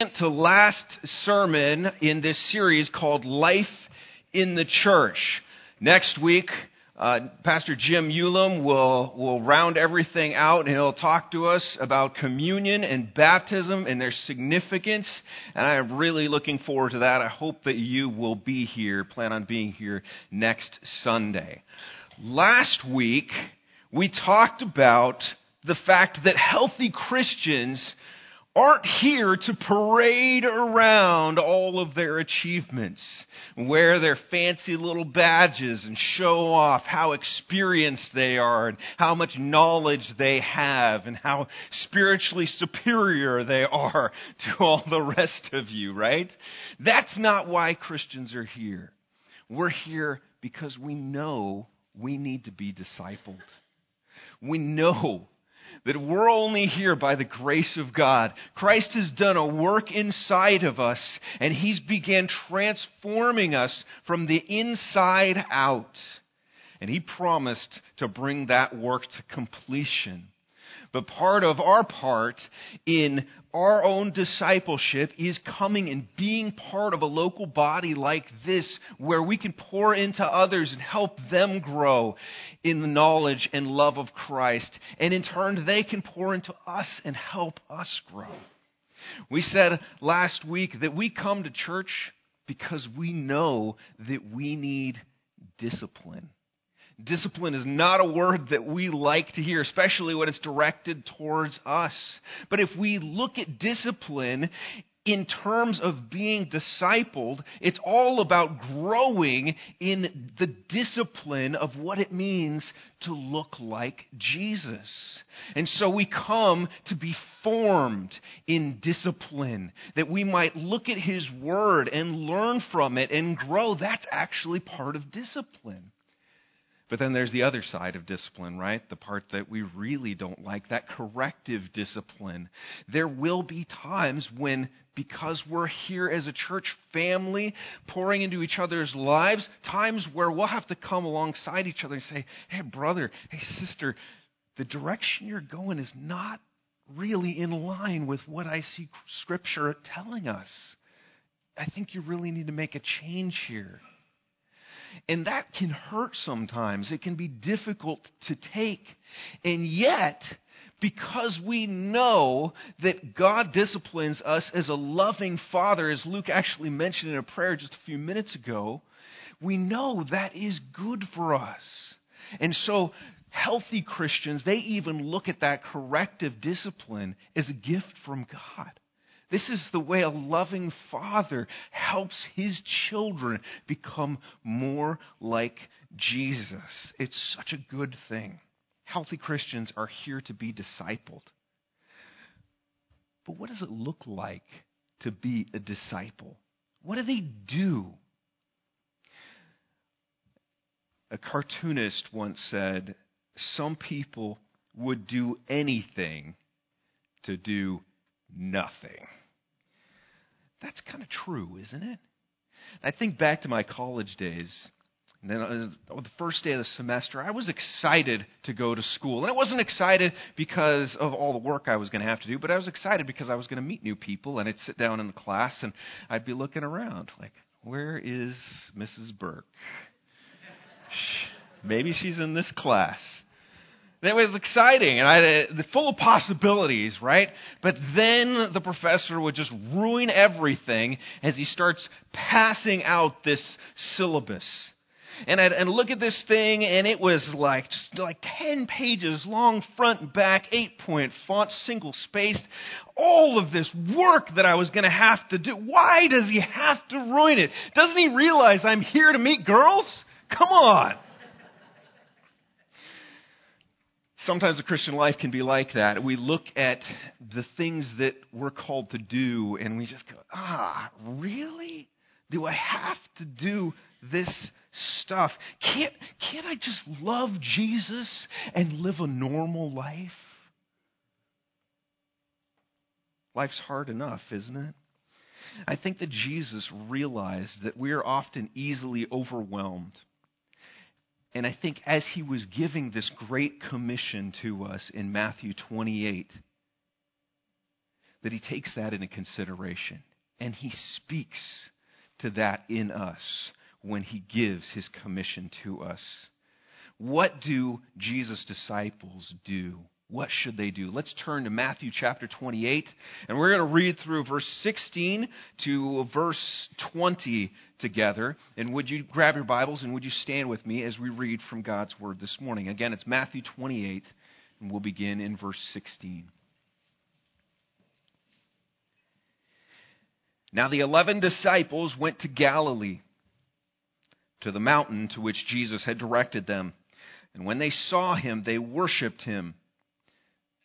to last sermon in this series called Life in the Church. Next week, uh, Pastor Jim Ulam will, will round everything out and he'll talk to us about communion and baptism and their significance. And I am really looking forward to that. I hope that you will be here, plan on being here next Sunday. Last week, we talked about the fact that healthy Christians aren't here to parade around all of their achievements, wear their fancy little badges and show off how experienced they are and how much knowledge they have and how spiritually superior they are to all the rest of you, right? That's not why Christians are here. We're here because we know we need to be discipled. We know that we're only here by the grace of God. Christ has done a work inside of us, and He's began transforming us from the inside out. And He promised to bring that work to completion. But part of our part in our own discipleship is coming and being part of a local body like this where we can pour into others and help them grow in the knowledge and love of Christ. And in turn, they can pour into us and help us grow. We said last week that we come to church because we know that we need discipline. Discipline is not a word that we like to hear, especially when it's directed towards us. But if we look at discipline in terms of being discipled, it's all about growing in the discipline of what it means to look like Jesus. And so we come to be formed in discipline, that we might look at His Word and learn from it and grow. That's actually part of discipline. But then there's the other side of discipline, right? The part that we really don't like, that corrective discipline. There will be times when, because we're here as a church family, pouring into each other's lives, times where we'll have to come alongside each other and say, hey, brother, hey, sister, the direction you're going is not really in line with what I see Scripture telling us. I think you really need to make a change here. And that can hurt sometimes. It can be difficult to take. And yet, because we know that God disciplines us as a loving father, as Luke actually mentioned in a prayer just a few minutes ago, we know that is good for us. And so, healthy Christians, they even look at that corrective discipline as a gift from God. This is the way a loving father helps his children become more like Jesus. It's such a good thing. Healthy Christians are here to be discipled. But what does it look like to be a disciple? What do they do? A cartoonist once said, Some people would do anything to do nothing. That's kind of true, isn't it? I think back to my college days. And then uh, the first day of the semester, I was excited to go to school. And I wasn't excited because of all the work I was going to have to do, but I was excited because I was going to meet new people. And I'd sit down in the class and I'd be looking around like, where is Mrs. Burke? Maybe she's in this class. It was exciting and I, full of possibilities, right? But then the professor would just ruin everything as he starts passing out this syllabus. And I'd and look at this thing, and it was like just like ten pages long, front and back, eight point font, single spaced. All of this work that I was going to have to do. Why does he have to ruin it? Doesn't he realize I'm here to meet girls? Come on. Sometimes the Christian life can be like that. We look at the things that we're called to do and we just go, ah, really? Do I have to do this stuff? Can't, can't I just love Jesus and live a normal life? Life's hard enough, isn't it? I think that Jesus realized that we are often easily overwhelmed and I think as he was giving this great commission to us in Matthew 28, that he takes that into consideration and he speaks to that in us when he gives his commission to us. What do Jesus' disciples do? What should they do? Let's turn to Matthew chapter 28, and we're going to read through verse 16 to verse 20 together. And would you grab your Bibles and would you stand with me as we read from God's Word this morning? Again, it's Matthew 28, and we'll begin in verse 16. Now the eleven disciples went to Galilee, to the mountain to which Jesus had directed them. And when they saw him, they worshipped him,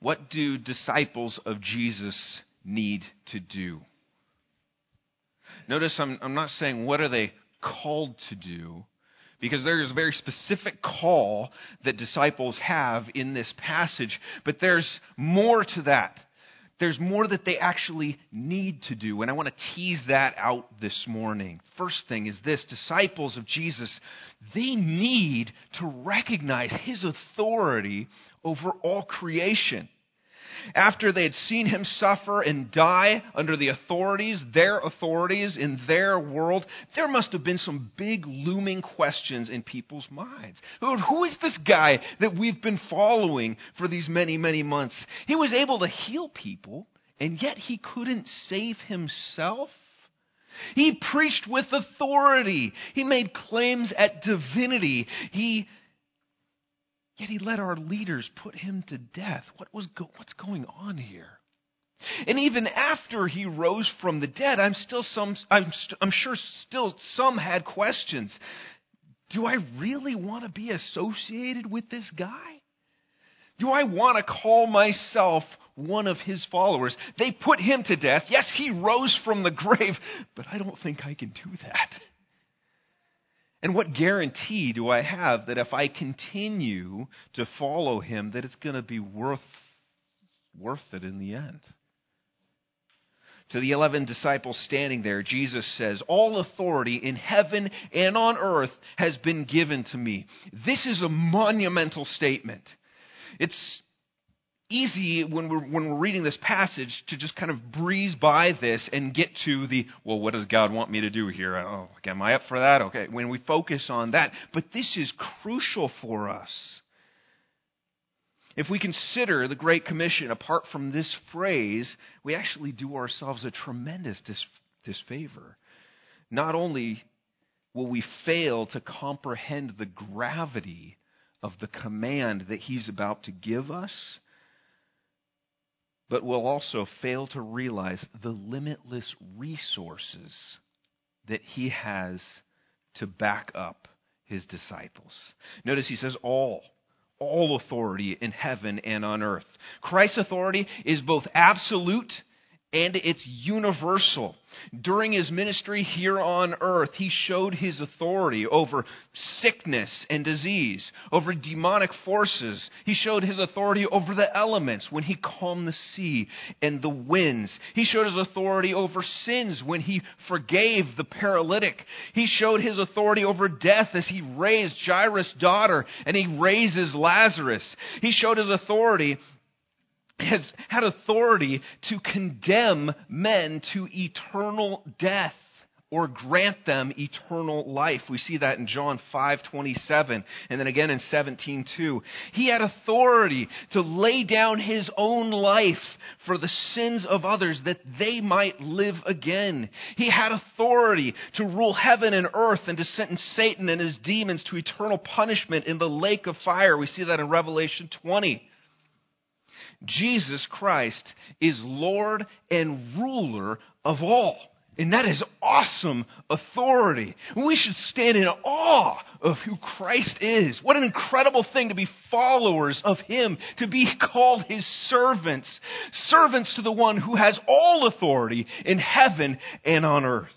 What do disciples of Jesus need to do? Notice I'm, I'm not saying what are they called to do because there is a very specific call that disciples have in this passage, but there's more to that. There's more that they actually need to do, and I want to tease that out this morning. First thing is this. Disciples of Jesus, they need to recognize his authority over all creation after they had seen him suffer and die under the authorities, their authorities in their world, there must have been some big looming questions in people's minds. Who is this guy that we've been following for these many, many months? He was able to heal people, and yet he couldn't save himself. He preached with authority. He made claims at divinity. He Yet he let our leaders put him to death. What was go- what's going on here? And even after he rose from the dead, I'm still some I'm, st- I'm sure still some had questions. Do I really want to be associated with this guy? Do I want to call myself one of his followers? They put him to death. Yes, he rose from the grave, but I don't think I can do that. And what guarantee do I have that if I continue to follow him, that it's going to be worth, worth it in the end? To the eleven disciples standing there, Jesus says, All authority in heaven and on earth has been given to me. This is a monumental statement. It's easy when we're, when we're reading this passage to just kind of breeze by this and get to the, well, what does God want me to do here? Oh, am I up for that? Okay, when we focus on that. But this is crucial for us. If we consider the Great Commission apart from this phrase, we actually do ourselves a tremendous dis- disfavor. Not only will we fail to comprehend the gravity of the command that he's about to give us, but will also fail to realize the limitless resources that he has to back up his disciples. Notice he says, all. All authority in heaven and on earth. Christ's authority is both absolute and it's universal. During his ministry here on earth, he showed his authority over sickness and disease, over demonic forces. He showed his authority over the elements when he calmed the sea and the winds. He showed his authority over sins when he forgave the paralytic. He showed his authority over death as he raised Jairus' daughter and he raises Lazarus. He showed his authority has had authority to condemn men to eternal death or grant them eternal life. We see that in John 5:27 and then again in 17:2. He had authority to lay down his own life for the sins of others that they might live again. He had authority to rule heaven and earth and to sentence Satan and his demons to eternal punishment in the lake of fire. We see that in Revelation 20. Jesus Christ is Lord and ruler of all. And that is awesome authority. We should stand in awe of who Christ is. What an incredible thing to be followers of Him, to be called His servants. Servants to the one who has all authority in heaven and on earth.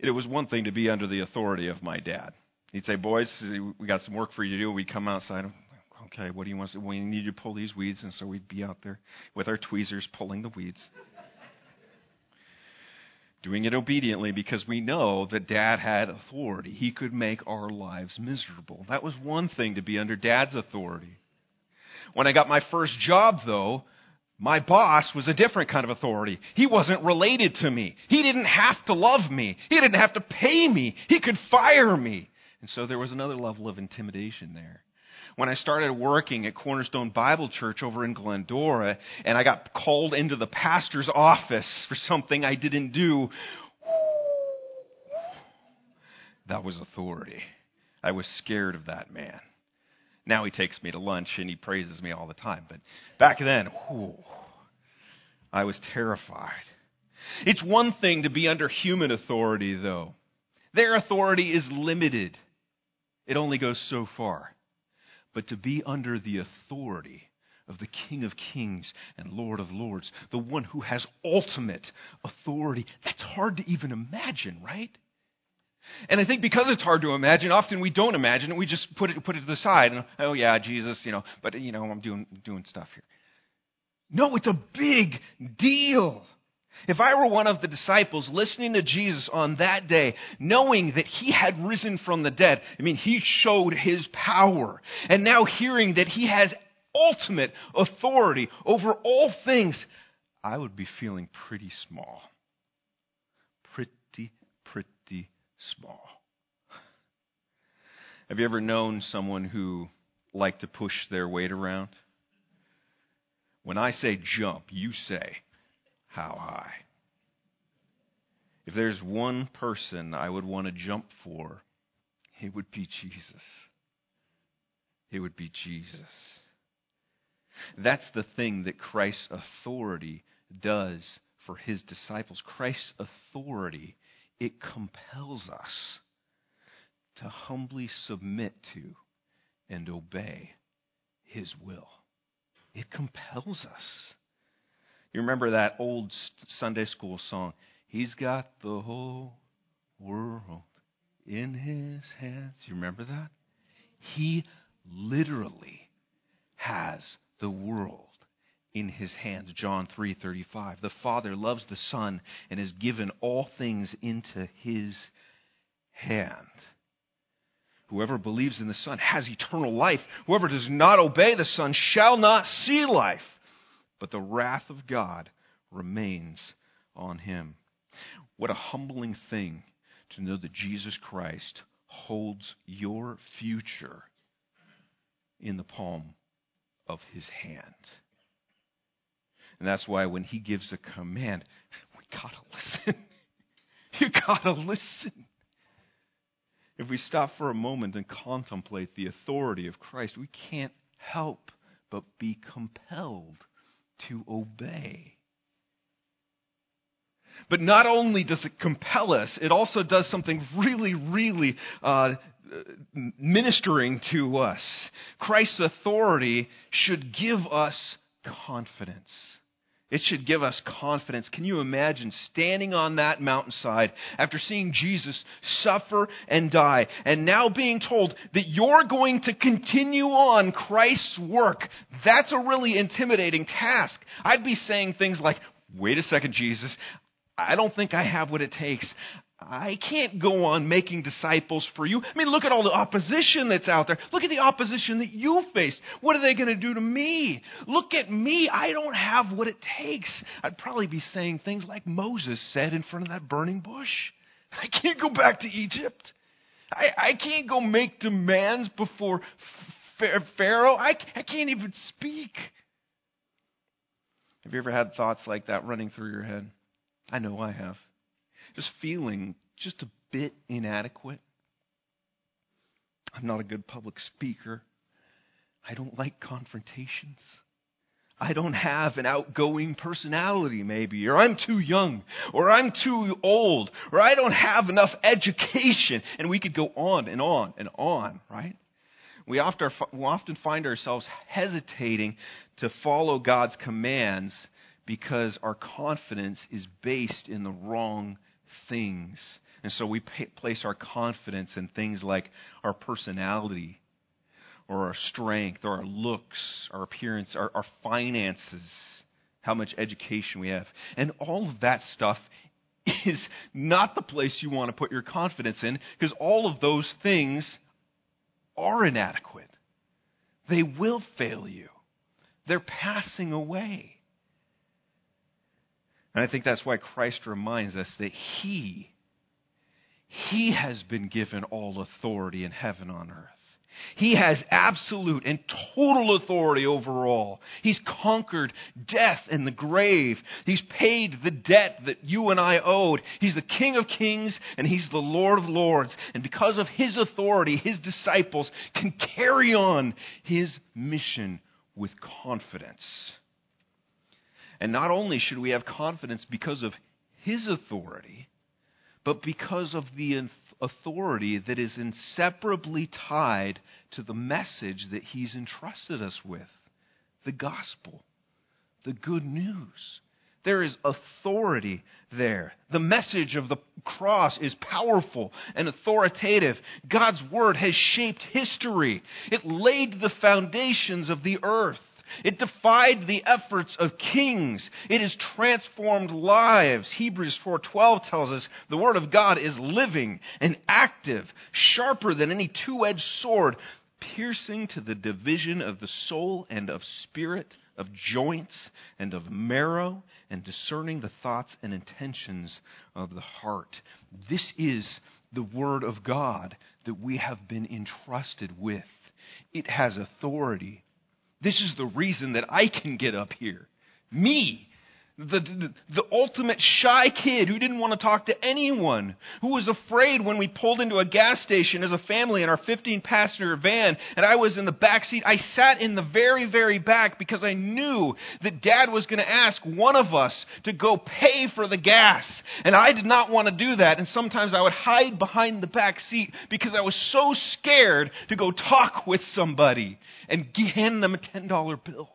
It was one thing to be under the authority of my dad. He'd say, Boys, we got some work for you to do. We'd come outside. Okay, what do you want to? We need you to pull these weeds. And so we'd be out there with our tweezers pulling the weeds doing it obediently because we know that dad had authority. He could make our lives miserable. That was one thing to be under dad's authority. When I got my first job, though, my boss was a different kind of authority. He wasn't related to me. He didn't have to love me. He didn't have to pay me. He could fire me. And so there was another level of intimidation there when I started working at Cornerstone Bible Church over in Glendora and I got called into the pastor's office for something I didn't do, that was authority. I was scared of that man. Now he takes me to lunch and he praises me all the time. But back then, whew, I was terrified. It's one thing to be under human authority, though. Their authority is limited, it only goes so far but to be under the authority of the King of Kings and Lord of Lords, the one who has ultimate authority. That's hard to even imagine, right? And I think because it's hard to imagine, often we don't imagine it. We just put it put it to the side. And, oh yeah, Jesus, you know, but you know, I'm doing doing stuff here. No, it's a big deal. If I were one of the disciples listening to Jesus on that day, knowing that he had risen from the dead, I mean, he showed his power. And now hearing that he has ultimate authority over all things, I would be feeling pretty small. Pretty, pretty small. Have you ever known someone who liked to push their weight around? When I say jump, you say, how high. If there's one person I would want to jump for, it would be Jesus. It would be Jesus. That's the thing that Christ's authority does for his disciples. Christ's authority, it compels us to humbly submit to and obey his will. It compels us. You remember that old Sunday school song? He's got the whole world in his hands. You remember that? He literally has the world in his hands. John 3:35. The Father loves the Son and has given all things into his hand. Whoever believes in the Son has eternal life. Whoever does not obey the Son shall not see life, but the wrath of God remains on him. What a humbling thing to know that Jesus Christ holds your future in the palm of his hand. And that's why when he gives a command, we gotta listen. you gotta listen. If we stop for a moment and contemplate the authority of Christ, we can't help but be compelled to obey. But not only does it compel us, it also does something really, really uh, ministering to us. Christ's authority should give us confidence. It should give us confidence. Can you imagine standing on that mountainside after seeing Jesus suffer and die, and now being told that you're going to continue on Christ's work? That's a really intimidating task. I'd be saying things like, Wait a second, Jesus. I don't think I have what it takes. I can't go on making disciples for you. I mean, look at all the opposition that's out there. Look at the opposition that you faced. What are they going to do to me? Look at me. I don't have what it takes. I'd probably be saying things like Moses said in front of that burning bush. I can't go back to Egypt. I, I can't go make demands before Pharaoh. I, I can't even speak. Have you ever had thoughts like that running through your head? I know I have. Just feeling just a bit inadequate. I'm not a good public speaker. I don't like confrontations. I don't have an outgoing personality, maybe, or I'm too young, or I'm too old, or I don't have enough education. And we could go on and on and on, right? We often, find ourselves hesitating to follow God's commands because our confidence is based in the wrong things. And so we pay, place our confidence in things like our personality or our strength or our looks, our appearance, our, our finances, how much education we have. And all of that stuff is not the place you want to put your confidence in because all of those things are inadequate. They will fail you. They're passing away. And I think that's why Christ reminds us that He, He has been given all authority in heaven on earth. He has absolute and total authority over all. He's conquered death and the grave. He's paid the debt that you and I owed. He's the King of kings and He's the Lord of lords. And because of His authority, His disciples can carry on His mission with confidence. And not only should we have confidence because of His authority, but because of the authority that is inseparably tied to the message that He's entrusted us with the gospel, the good news. There is authority there. The message of the cross is powerful and authoritative. God's word has shaped history. It laid the foundations of the earth. It defied the efforts of kings. It has transformed lives. Hebrews 4:12 tells us the word of God is living and active, sharper than any two-edged sword, piercing to the division of the soul and of spirit, of joints and of marrow, and discerning the thoughts and intentions of the heart. This is the word of God that we have been entrusted with. It has authority this is the reason that I can get up here. Me, the, the, the, ultimate shy kid who didn't want to talk to anyone, who was afraid when we pulled into a gas station as a family in our 15 passenger van and I was in the back seat. I sat in the very, very back because I knew that dad was going to ask one of us to go pay for the gas. And I did not want to do that. And sometimes I would hide behind the back seat because I was so scared to go talk with somebody and hand them a $10 bill.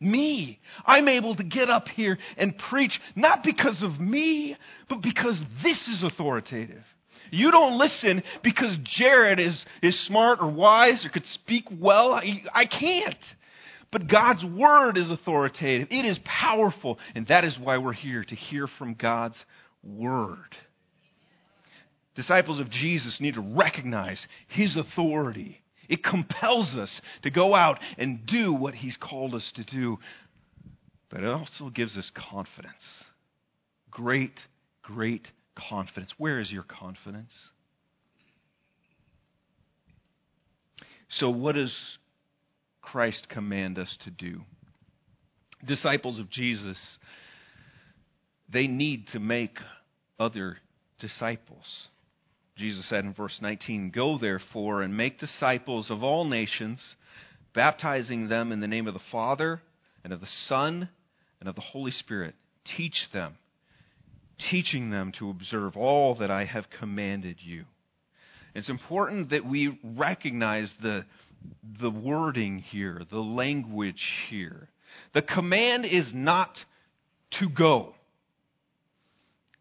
Me. I'm able to get up here and preach not because of me, but because this is authoritative. You don't listen because Jared is, is smart or wise or could speak well. I, I can't. But God's word is authoritative. It is powerful. And that is why we're here to hear from God's word. Disciples of Jesus need to recognize his authority it compels us to go out and do what He's called us to do. But it also gives us confidence. Great, great confidence. Where is your confidence? So, what does Christ command us to do? Disciples of Jesus, they need to make other disciples. Jesus said in verse 19, Go therefore and make disciples of all nations, baptizing them in the name of the Father and of the Son and of the Holy Spirit. Teach them, teaching them to observe all that I have commanded you. It's important that we recognize the, the wording here, the language here. The command is not to go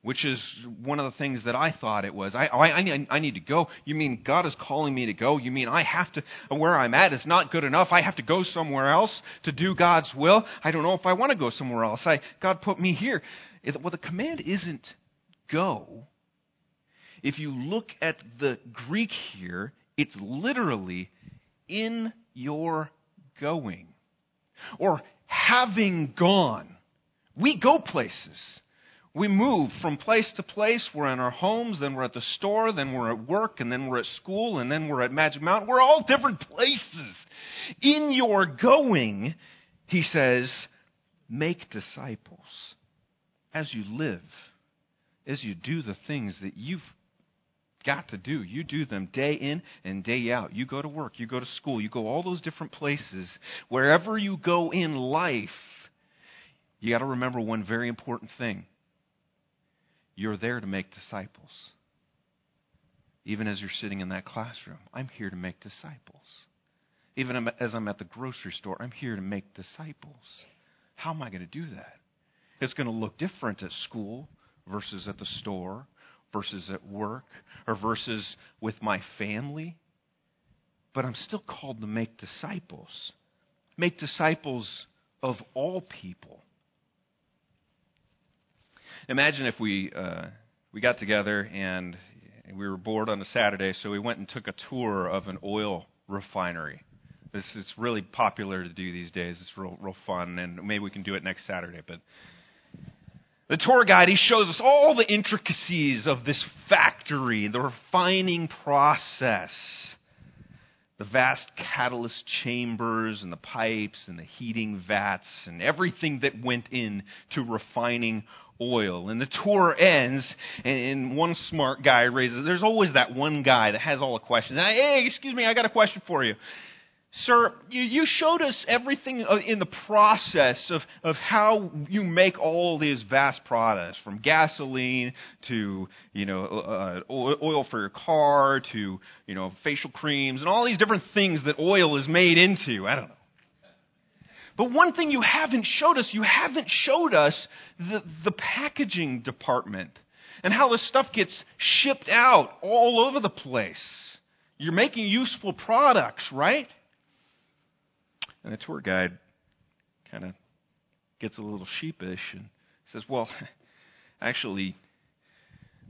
which is one of the things that I thought it was. I, I, I, need, to go. You mean God is calling me to go? You mean I have to, where I'm at is not good enough. I have to go somewhere else to do God's will. I don't know if I want to go somewhere else. I, God put me here. It, well, the command isn't go. If you look at the Greek here, it's literally in your going or having gone. We go places. We move from place to place. We're in our homes, then we're at the store, then we're at work, and then we're at school, and then we're at Magic Mountain. We're all different places. In your going, he says, make disciples as you live, as you do the things that you've got to do. You do them day in and day out. You go to work, you go to school, you go all those different places. Wherever you go in life, you got to remember one very important thing. You're there to make disciples. Even as you're sitting in that classroom, I'm here to make disciples. Even as I'm at the grocery store, I'm here to make disciples. How am I going to do that? It's going to look different at school versus at the store versus at work or versus with my family. But I'm still called to make disciples. Make disciples of all people. Imagine if we uh, we got together and we were bored on a Saturday, so we went and took a tour of an oil refinery. This is really popular to do these days. It's real real fun, and maybe we can do it next Saturday. But the tour guide, he shows us all the intricacies of this factory, the refining process, the vast catalyst chambers and the pipes and the heating vats and everything that went into refining oil. And the tour ends, and one smart guy raises, there's always that one guy that has all the questions. Hey, excuse me, I got a question for you. Sir, you, showed us everything in the process of, of how you make all these vast products, from gasoline to you know uh, oil for your car to you know facial creams and all these different things that oil is made into. I don't know. But one thing you haven't showed us, you haven't showed us the, the packaging department and how this stuff gets shipped out all over the place. You're making useful products, right? And the tour guide kind of gets a little sheepish and says, Well, actually,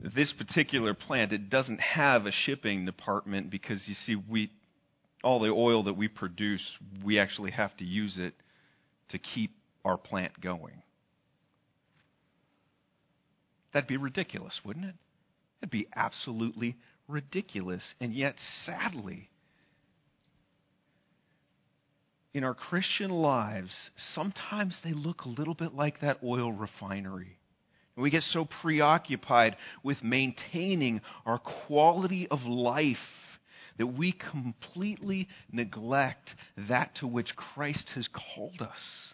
this particular plant it doesn't have a shipping department because you see we all the oil that we produce we actually have to use it to keep our plant going. That'd be ridiculous wouldn't it? It'd be absolutely ridiculous. And yet sadly in our Christian lives, sometimes they look a little bit like that oil refinery. We get so preoccupied with maintaining our quality of life that we completely neglect that to which Christ has called us.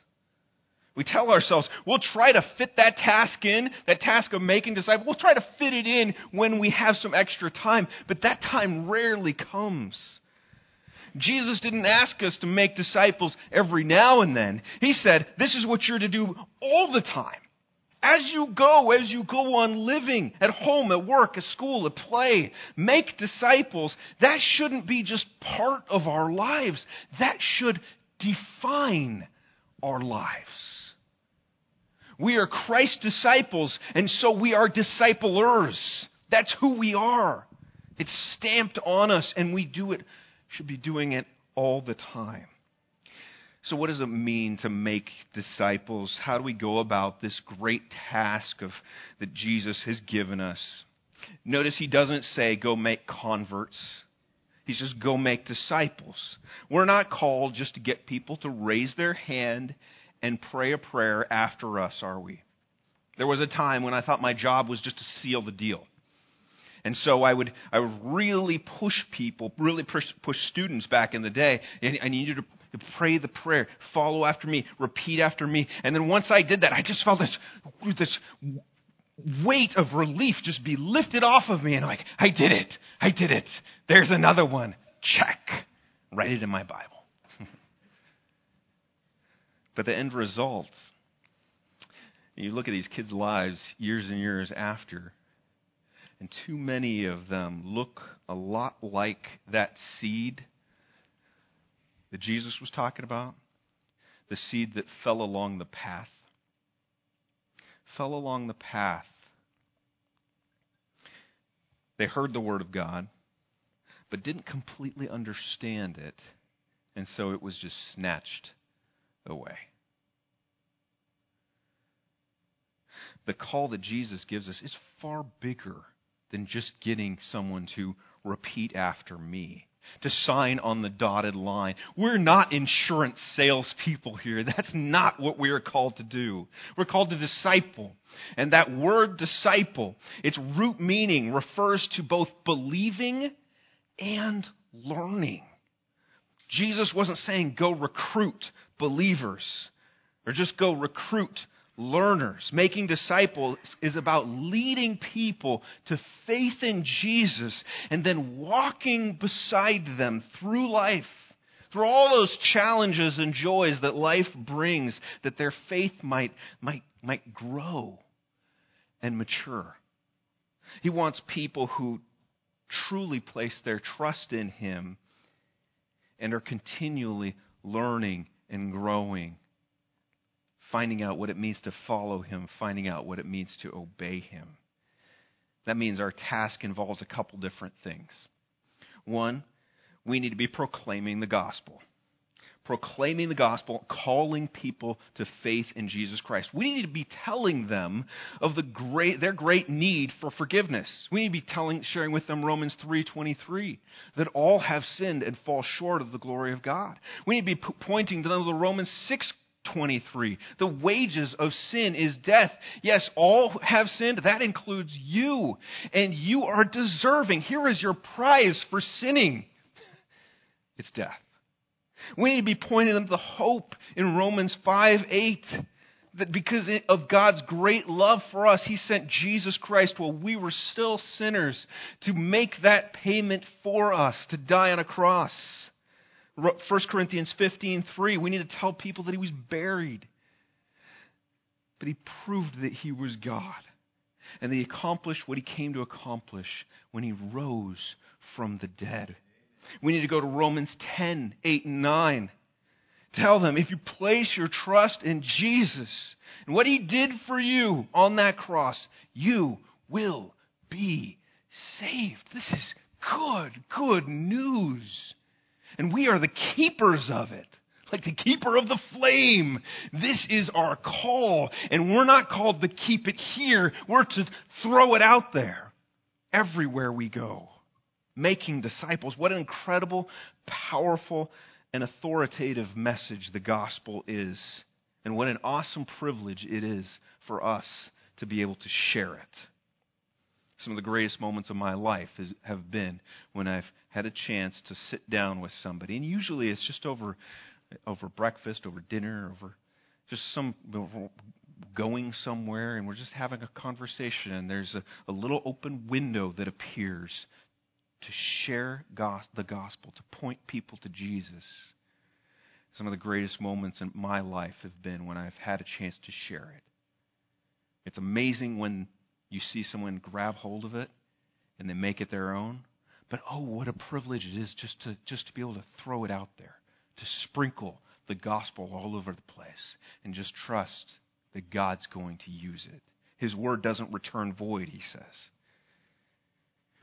We tell ourselves, we'll try to fit that task in, that task of making disciples, we'll try to fit it in when we have some extra time, but that time rarely comes. Jesus didn't ask us to make disciples every now and then. He said, This is what you're to do all the time. As you go, as you go on living at home, at work, at school, at play, make disciples. That shouldn't be just part of our lives. That should define our lives. We are Christ's disciples, and so we are disciplers. That's who we are. It's stamped on us, and we do it should be doing it all the time. So, what does it mean to make disciples? How do we go about this great task of, that Jesus has given us? Notice he doesn't say, go make converts. He says, go make disciples. We're not called just to get people to raise their hand and pray a prayer after us, are we? There was a time when I thought my job was just to seal the deal. And so I would, I would really push people, really push, push students back in the day. And I need you to pray the prayer, follow after me, repeat after me. And then once I did that, I just felt this, this weight of relief just be lifted off of me. And I'm like, I did it. I did it. There's another one. Check. Write it in my Bible. but the end result, you look at these kids' lives years and years after, and too many of them look a lot like that seed that Jesus was talking about the seed that fell along the path. Fell along the path. They heard the Word of God, but didn't completely understand it, and so it was just snatched away. The call that Jesus gives us is far bigger than just getting someone to repeat after me. to sign on the dotted line. We're not insurance salespeople here. That's not what we are called to do. We're called to disciple. And that word disciple, its root meaning refers to both believing and learning. Jesus wasn't saying go recruit believers or just go recruit learners. Making disciples is about leading people to faith in Jesus and then walking beside them through life, through all those challenges and joys that life brings, that their faith might, might, might grow and mature. He wants people who truly place their trust in Him and are continually learning and growing finding out what it means to follow Him, finding out what it means to obey Him. That means our task involves a couple different things. One, we need to be proclaiming the gospel. Proclaiming the gospel, calling people to faith in Jesus Christ. We need to be telling them of the great, their great need for forgiveness. We need to be telling, sharing with them Romans 3.23, that all have sinned and fall short of the glory of God. We need to be pointing to them the Romans 6 23. The wages of sin is death. Yes, all have sinned. That includes you. And you are deserving. Here is your prize for sinning it's death. We need to be pointing them to the hope in Romans 5 8. That because of God's great love for us, He sent Jesus Christ while we were still sinners to make that payment for us, to die on a cross. 1 Corinthians 15:3, we need to tell people that he was buried. But he proved that he was God. And that he accomplished what he came to accomplish when he rose from the dead. We need to go to Romans 10, 8, and 9. Tell them if you place your trust in Jesus and what he did for you on that cross, you will be saved. This is good, good news. And we are the keepers of it. Like the keeper of the flame. This is our call. And we're not called to keep it here. We're to throw it out there everywhere we go. Making disciples. What an incredible, powerful, and authoritative message the gospel is. And what an awesome privilege it is for us to be able to share it. Some of the greatest moments of my life is, have been when I've had a chance to sit down with somebody, and usually it's just over over breakfast, over dinner, over just some going somewhere, and we're just having a conversation, and there's a, a little open window that appears to share the gospel, to point people to Jesus. Some of the greatest moments in my life have been when I've had a chance to share it. It's amazing when you see someone grab hold of it and they make it their own. But oh, what a privilege it is just to, just to be able to throw it out there, to sprinkle the gospel all over the place, and just trust that God's going to use it. His word doesn't return void, he says.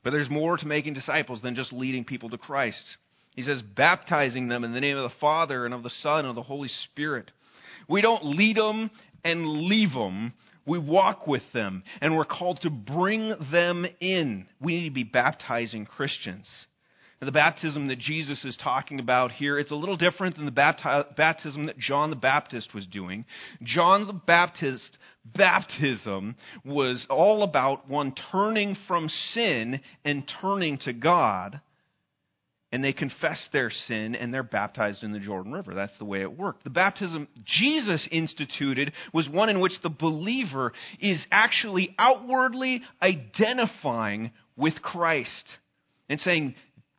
But there's more to making disciples than just leading people to Christ. He says, baptizing them in the name of the Father and of the Son and of the Holy Spirit. We don't lead them and leave them. We walk with them, and we're called to bring them in. We need to be baptizing Christians. The baptism that Jesus is talking about here, it's a little different than the bapti- baptism that John the Baptist was doing. John the baptism was all about one turning from sin and turning to God and they confess their sin and they're baptized in the Jordan River. That's the way it worked. The baptism Jesus instituted was one in which the believer is actually outwardly identifying with Christ and saying,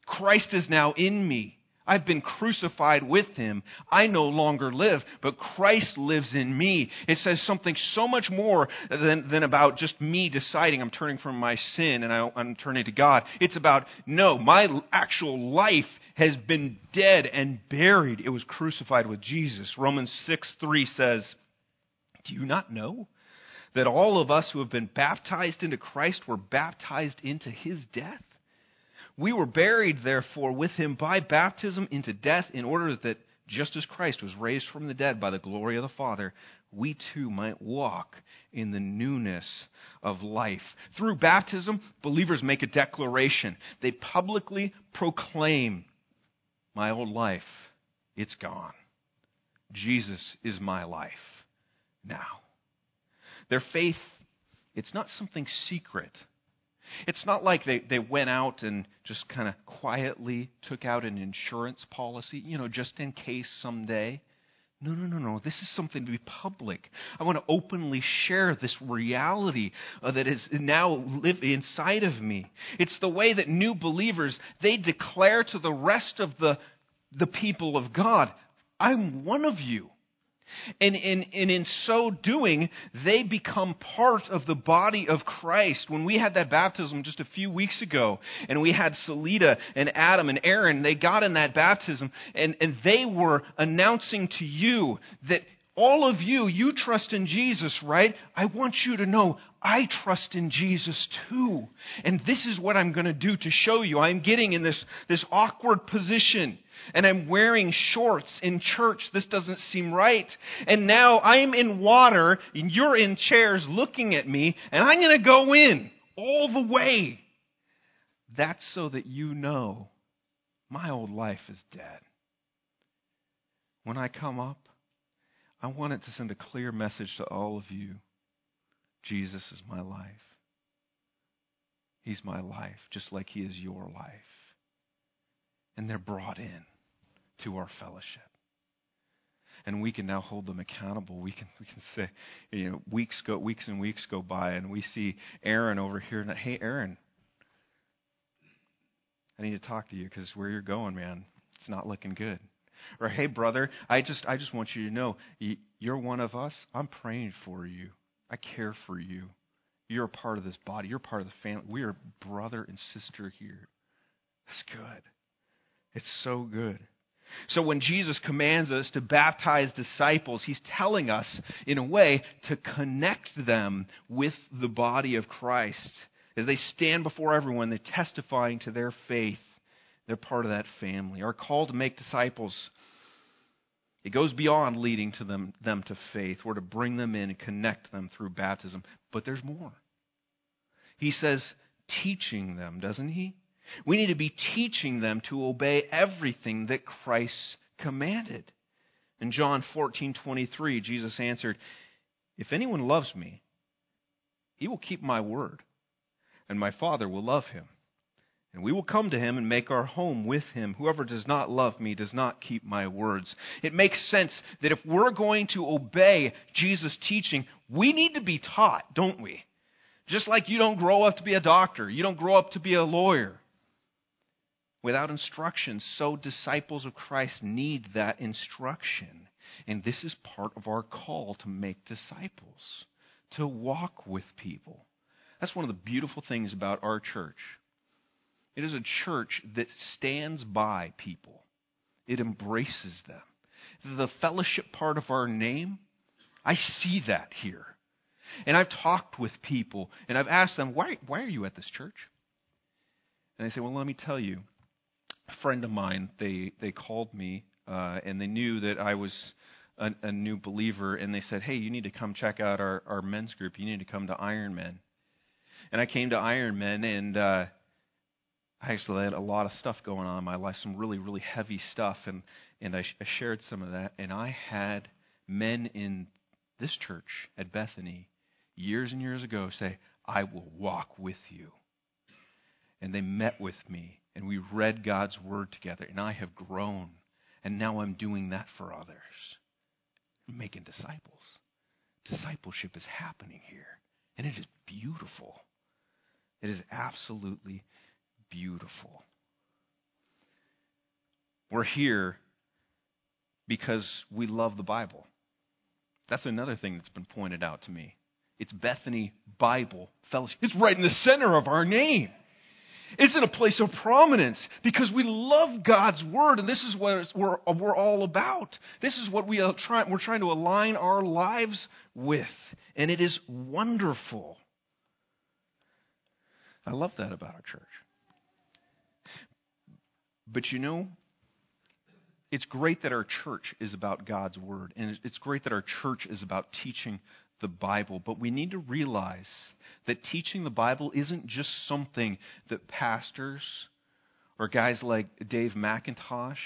Christ is now in me. I've been crucified with him. I no longer live, but Christ lives in me. It says something so much more than, than about just me deciding I'm turning from my sin and I, I'm turning to God. It's about, no, my actual life has been dead and buried. It was crucified with Jesus. Romans 6 3 says, Do you not know that all of us who have been baptized into Christ were baptized into his death? We were buried, therefore, with him by baptism into death, in order that, just as Christ was raised from the dead by the glory of the Father, we too might walk in the newness of life. Through baptism, believers make a declaration. They publicly proclaim my old life, it's gone. Jesus is my life now. Their faith, it's not something secret. It's not like they, they went out and just kind of quietly took out an insurance policy, you know, just in case someday. No, no, no, no. This is something to be public. I want to openly share this reality uh, that is now live inside of me. It's the way that new believers they declare to the rest of the the people of God, I'm one of you. And, and, and in so doing, they become part of the body of Christ. When we had that baptism just a few weeks ago, and we had Salida and Adam and Aaron, they got in that baptism, and, and they were announcing to you that all of you, you trust in Jesus, right? I want you to know I trust in Jesus too. And this is what I'm going to do to show you. I'm getting in this, this awkward position and I'm wearing shorts in church. This doesn't seem right. And now I'm in water and you're in chairs looking at me and I'm going to go in all the way. That's so that you know my old life is dead. When I come up, I want it to send a clear message to all of you Jesus is my life. He's my life, just like He is your life. And they're brought in to our fellowship. And we can now hold them accountable. We can we can say, you know, weeks go weeks and weeks go by and we see Aaron over here and hey Aaron, I need to talk to you because where you're going, man, it's not looking good. Or hey brother, I just I just want you to know you're one of us. I'm praying for you. I care for you. You're a part of this body. You're part of the family. We are brother and sister here. That's good. It's so good. So when Jesus commands us to baptize disciples, he's telling us, in a way, to connect them with the body of Christ. As they stand before everyone, they're testifying to their faith. They're part of that family. Our call to make disciples, it goes beyond leading to them, them to faith. We're to bring them in and connect them through baptism. But there's more. He says, teaching them, doesn't he? We need to be teaching them to obey everything that Christ commanded. In John 14:23, Jesus answered, "If anyone loves me, he will keep my word, and my Father will love him, and we will come to him and make our home with him. Whoever does not love me does not keep my words." It makes sense that if we're going to obey Jesus' teaching, we need to be taught, don't we? Just like you don't grow up to be a doctor, you don't grow up to be a lawyer without instruction. So disciples of Christ need that instruction. And this is part of our call to make disciples, to walk with people. That's one of the beautiful things about our church. It is a church that stands by people, it embraces them. The fellowship part of our name, I see that here. And I've talked with people and I've asked them, why, why are you at this church? And they say, well, let me tell you friend of mine, they they called me uh, and they knew that I was a, a new believer, and they said, "Hey, you need to come check out our our men's group. You need to come to Iron Men." And I came to Iron Men, and uh, I actually had a lot of stuff going on in my life, some really really heavy stuff, and and I, sh- I shared some of that, and I had men in this church at Bethany years and years ago say, "I will walk with you." And they met with me and we read God's Word together, and I have grown. And now I'm doing that for others. I'm making disciples. Discipleship is happening here, and it is beautiful. It is absolutely beautiful. We're here because we love the Bible. That's another thing that's been pointed out to me. It's Bethany Bible Fellowship. It's right in the center of our name. It's in a place of prominence because we love God's Word, and this is what we're, we're all about. This is what we are try, we're trying to align our lives with, and it is wonderful. I love that about our church. But you know, it's great that our church is about God's Word, and it's great that our church is about teaching the Bible, but we need to realize that teaching the Bible isn't just something that pastors or guys like Dave McIntosh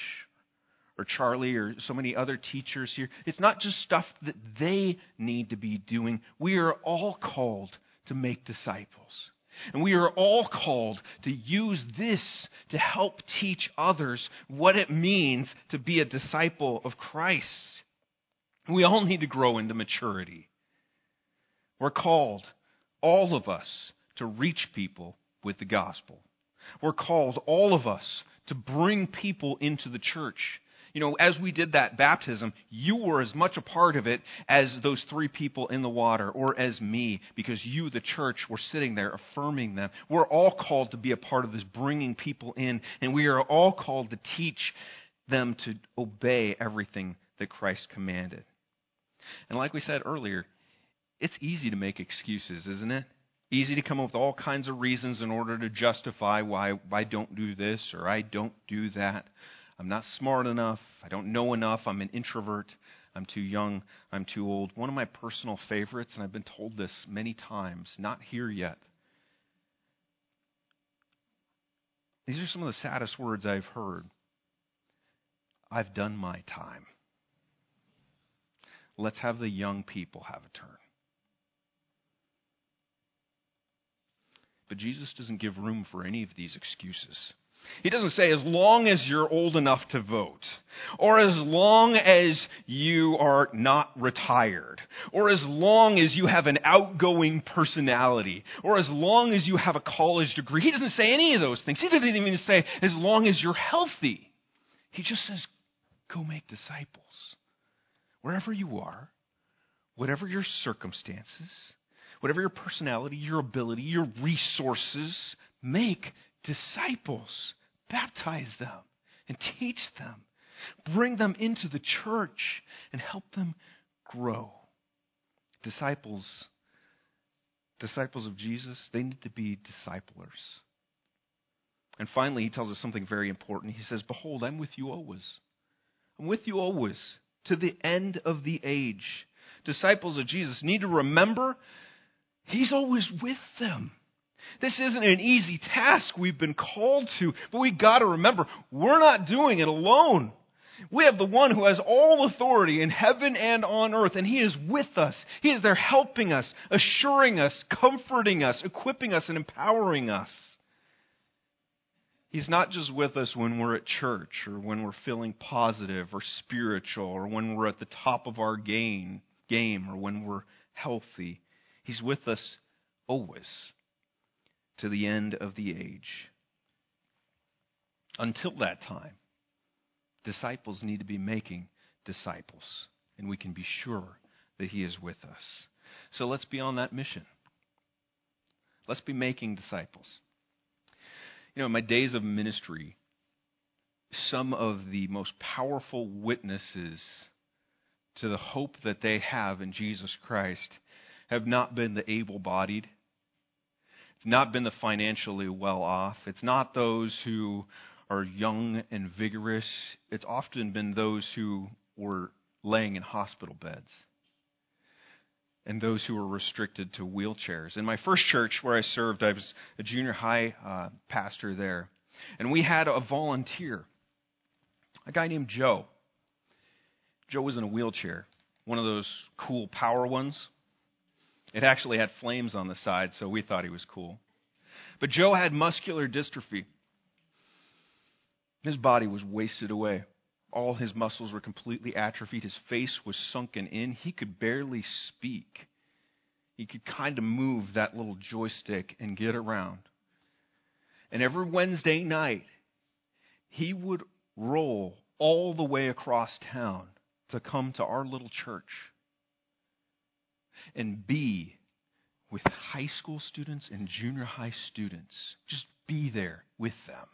or Charlie or so many other teachers here. It's not just stuff that they need to be doing. We are all called to make disciples. And we are all called to use this to help teach others what it means to be a disciple of Christ. We all need to grow into maturity. We're called, all of us, to reach people with the gospel. We're called, all of us, to bring people into the church you know, as we did that baptism, you were as much a part of it as those three people in the water or as me because you, the church, were sitting there affirming them. We're all called to be a part of this bringing people in, and we are all called to teach them to obey everything that Christ commanded. And like we said earlier, it's easy to make excuses, isn't it? Easy to come up with all kinds of reasons in order to justify why I don't do this or I don't do that. I'm not smart enough. I don't know enough. I'm an introvert. I'm too young. I'm too old. One of my personal favorites, and I've been told this many times, not here yet. These are some of the saddest words I've heard. I've done my time. Let's have the young people have a turn. But Jesus doesn't give room for any of these excuses. He doesn't say as long as you're old enough to vote, or as long as you are not retired, or as long as you have an outgoing personality, or as long as you have a college degree. He doesn't say any of those things. He doesn't even say as long as you're healthy. He just says, go make disciples. Wherever you are, whatever your circumstances, whatever your personality, your ability, your resources, make disciples, baptize them, and teach them. Bring them into the church and help them grow. Disciples, disciples of Jesus, they need to be disciplers. And finally, he tells us something very important. He says, Behold, I'm with you always. I'm with you always to the end of the age. Disciples of Jesus need to remember he's always with them. This isn't an easy task we've been called to, but we got to remember we're not doing it alone. We have the one who has all authority in heaven and on earth, and he is with us. He is there helping us, assuring us, comforting us, equipping us, and empowering us. He's not just with us when we're at church or when we're feeling positive or spiritual or when we're at the top of our game, game or when we're healthy. He's with us always to the end of the age. Until that time, disciples need to be making disciples, and we can be sure that He is with us. So let's be on that mission. Let's be making disciples. You know, in my days of ministry, some of the most powerful witnesses to the hope that they have in Jesus Christ have not been the able bodied it's not been the financially well off. It's not those who are young and vigorous. It's often been those who were laying in hospital beds and those who were restricted to wheelchairs. In my first church where I served, I was a junior high uh, pastor there. And we had a volunteer, a guy named Joe. Joe was in a wheelchair, one of those cool power ones. It actually had flames on the side, so we thought he was cool. But Joe had muscular dystrophy. His body was wasted away. All his muscles were completely atrophied. His face was sunken in. He could barely speak. He could kind of move that little joystick and get around. And every Wednesday night, he would roll all the way across town to come to our little church and be with high school students and junior high students. Just be there with them.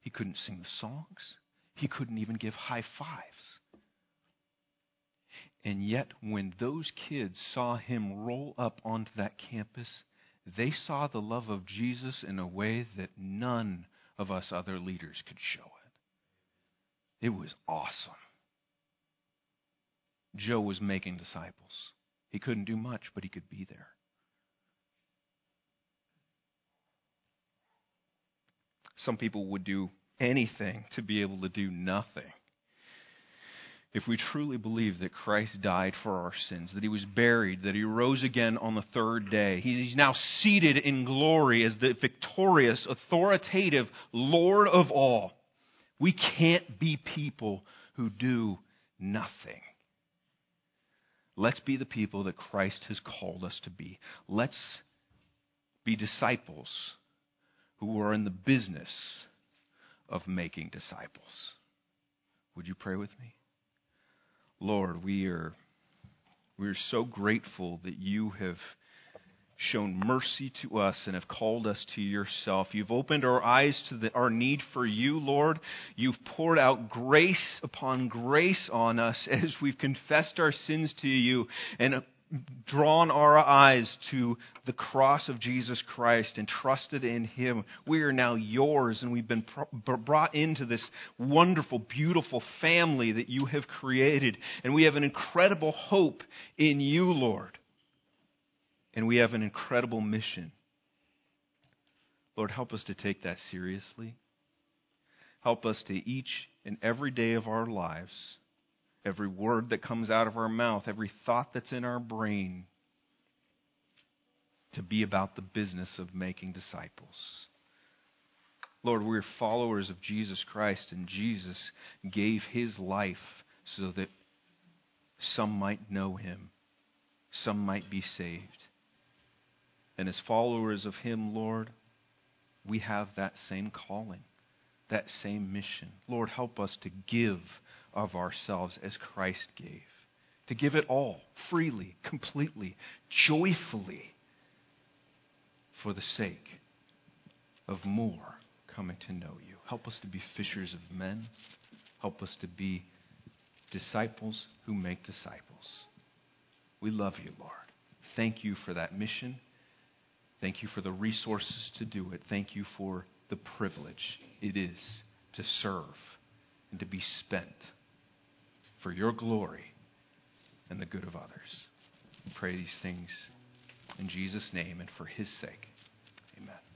He couldn't sing the songs, he couldn't even give high fives. And yet, when those kids saw him roll up onto that campus, they saw the love of Jesus in a way that none of us other leaders could show it. It was awesome. Joe was making disciples. He couldn't do much, but he could be there. some people would do anything to be able to do nothing. If we truly believe that Christ died for our sins, that he was buried, that he rose again on the third day, he's now seated in glory as the victorious, authoritative Lord of all, we can't be people who do nothing. Let's be the people that Christ has called us to be. Let's be disciples who are in the business of making disciples. Would you pray with me? Lord, we are, we are so grateful that you have shown mercy to us and have called us to yourself. You've opened our eyes to the, our need for you, Lord. You've poured out grace upon grace on us as we've confessed our sins to you and uh, drawn our eyes to the cross of Jesus Christ and trusted in Him. We are now yours, and we've been brought into this wonderful, beautiful family that you have created. And we have an incredible hope in you, Lord. And we have an incredible mission. Lord, help us to take that seriously. Help us to each and every day of our lives every word that comes out of our mouth, every thought that's in our brain, to be about the business of making disciples. Lord, we're followers of Jesus Christ, and Jesus gave his life so that some might know him, some might be saved. And as followers of him, Lord, we have that same calling, that same mission. Lord, help us to give of ourselves as Christ gave. To give it all, freely, completely, joyfully, for the sake of more coming to know you. Help us to be fishers of men. Help us to be disciples who make disciples. We love you, Lord. Thank you for that mission. Thank you for the resources to do it. Thank you for the privilege it is to serve and to be spent for your glory and the good of others. We pray these things in Jesus' name and for his sake. Amen.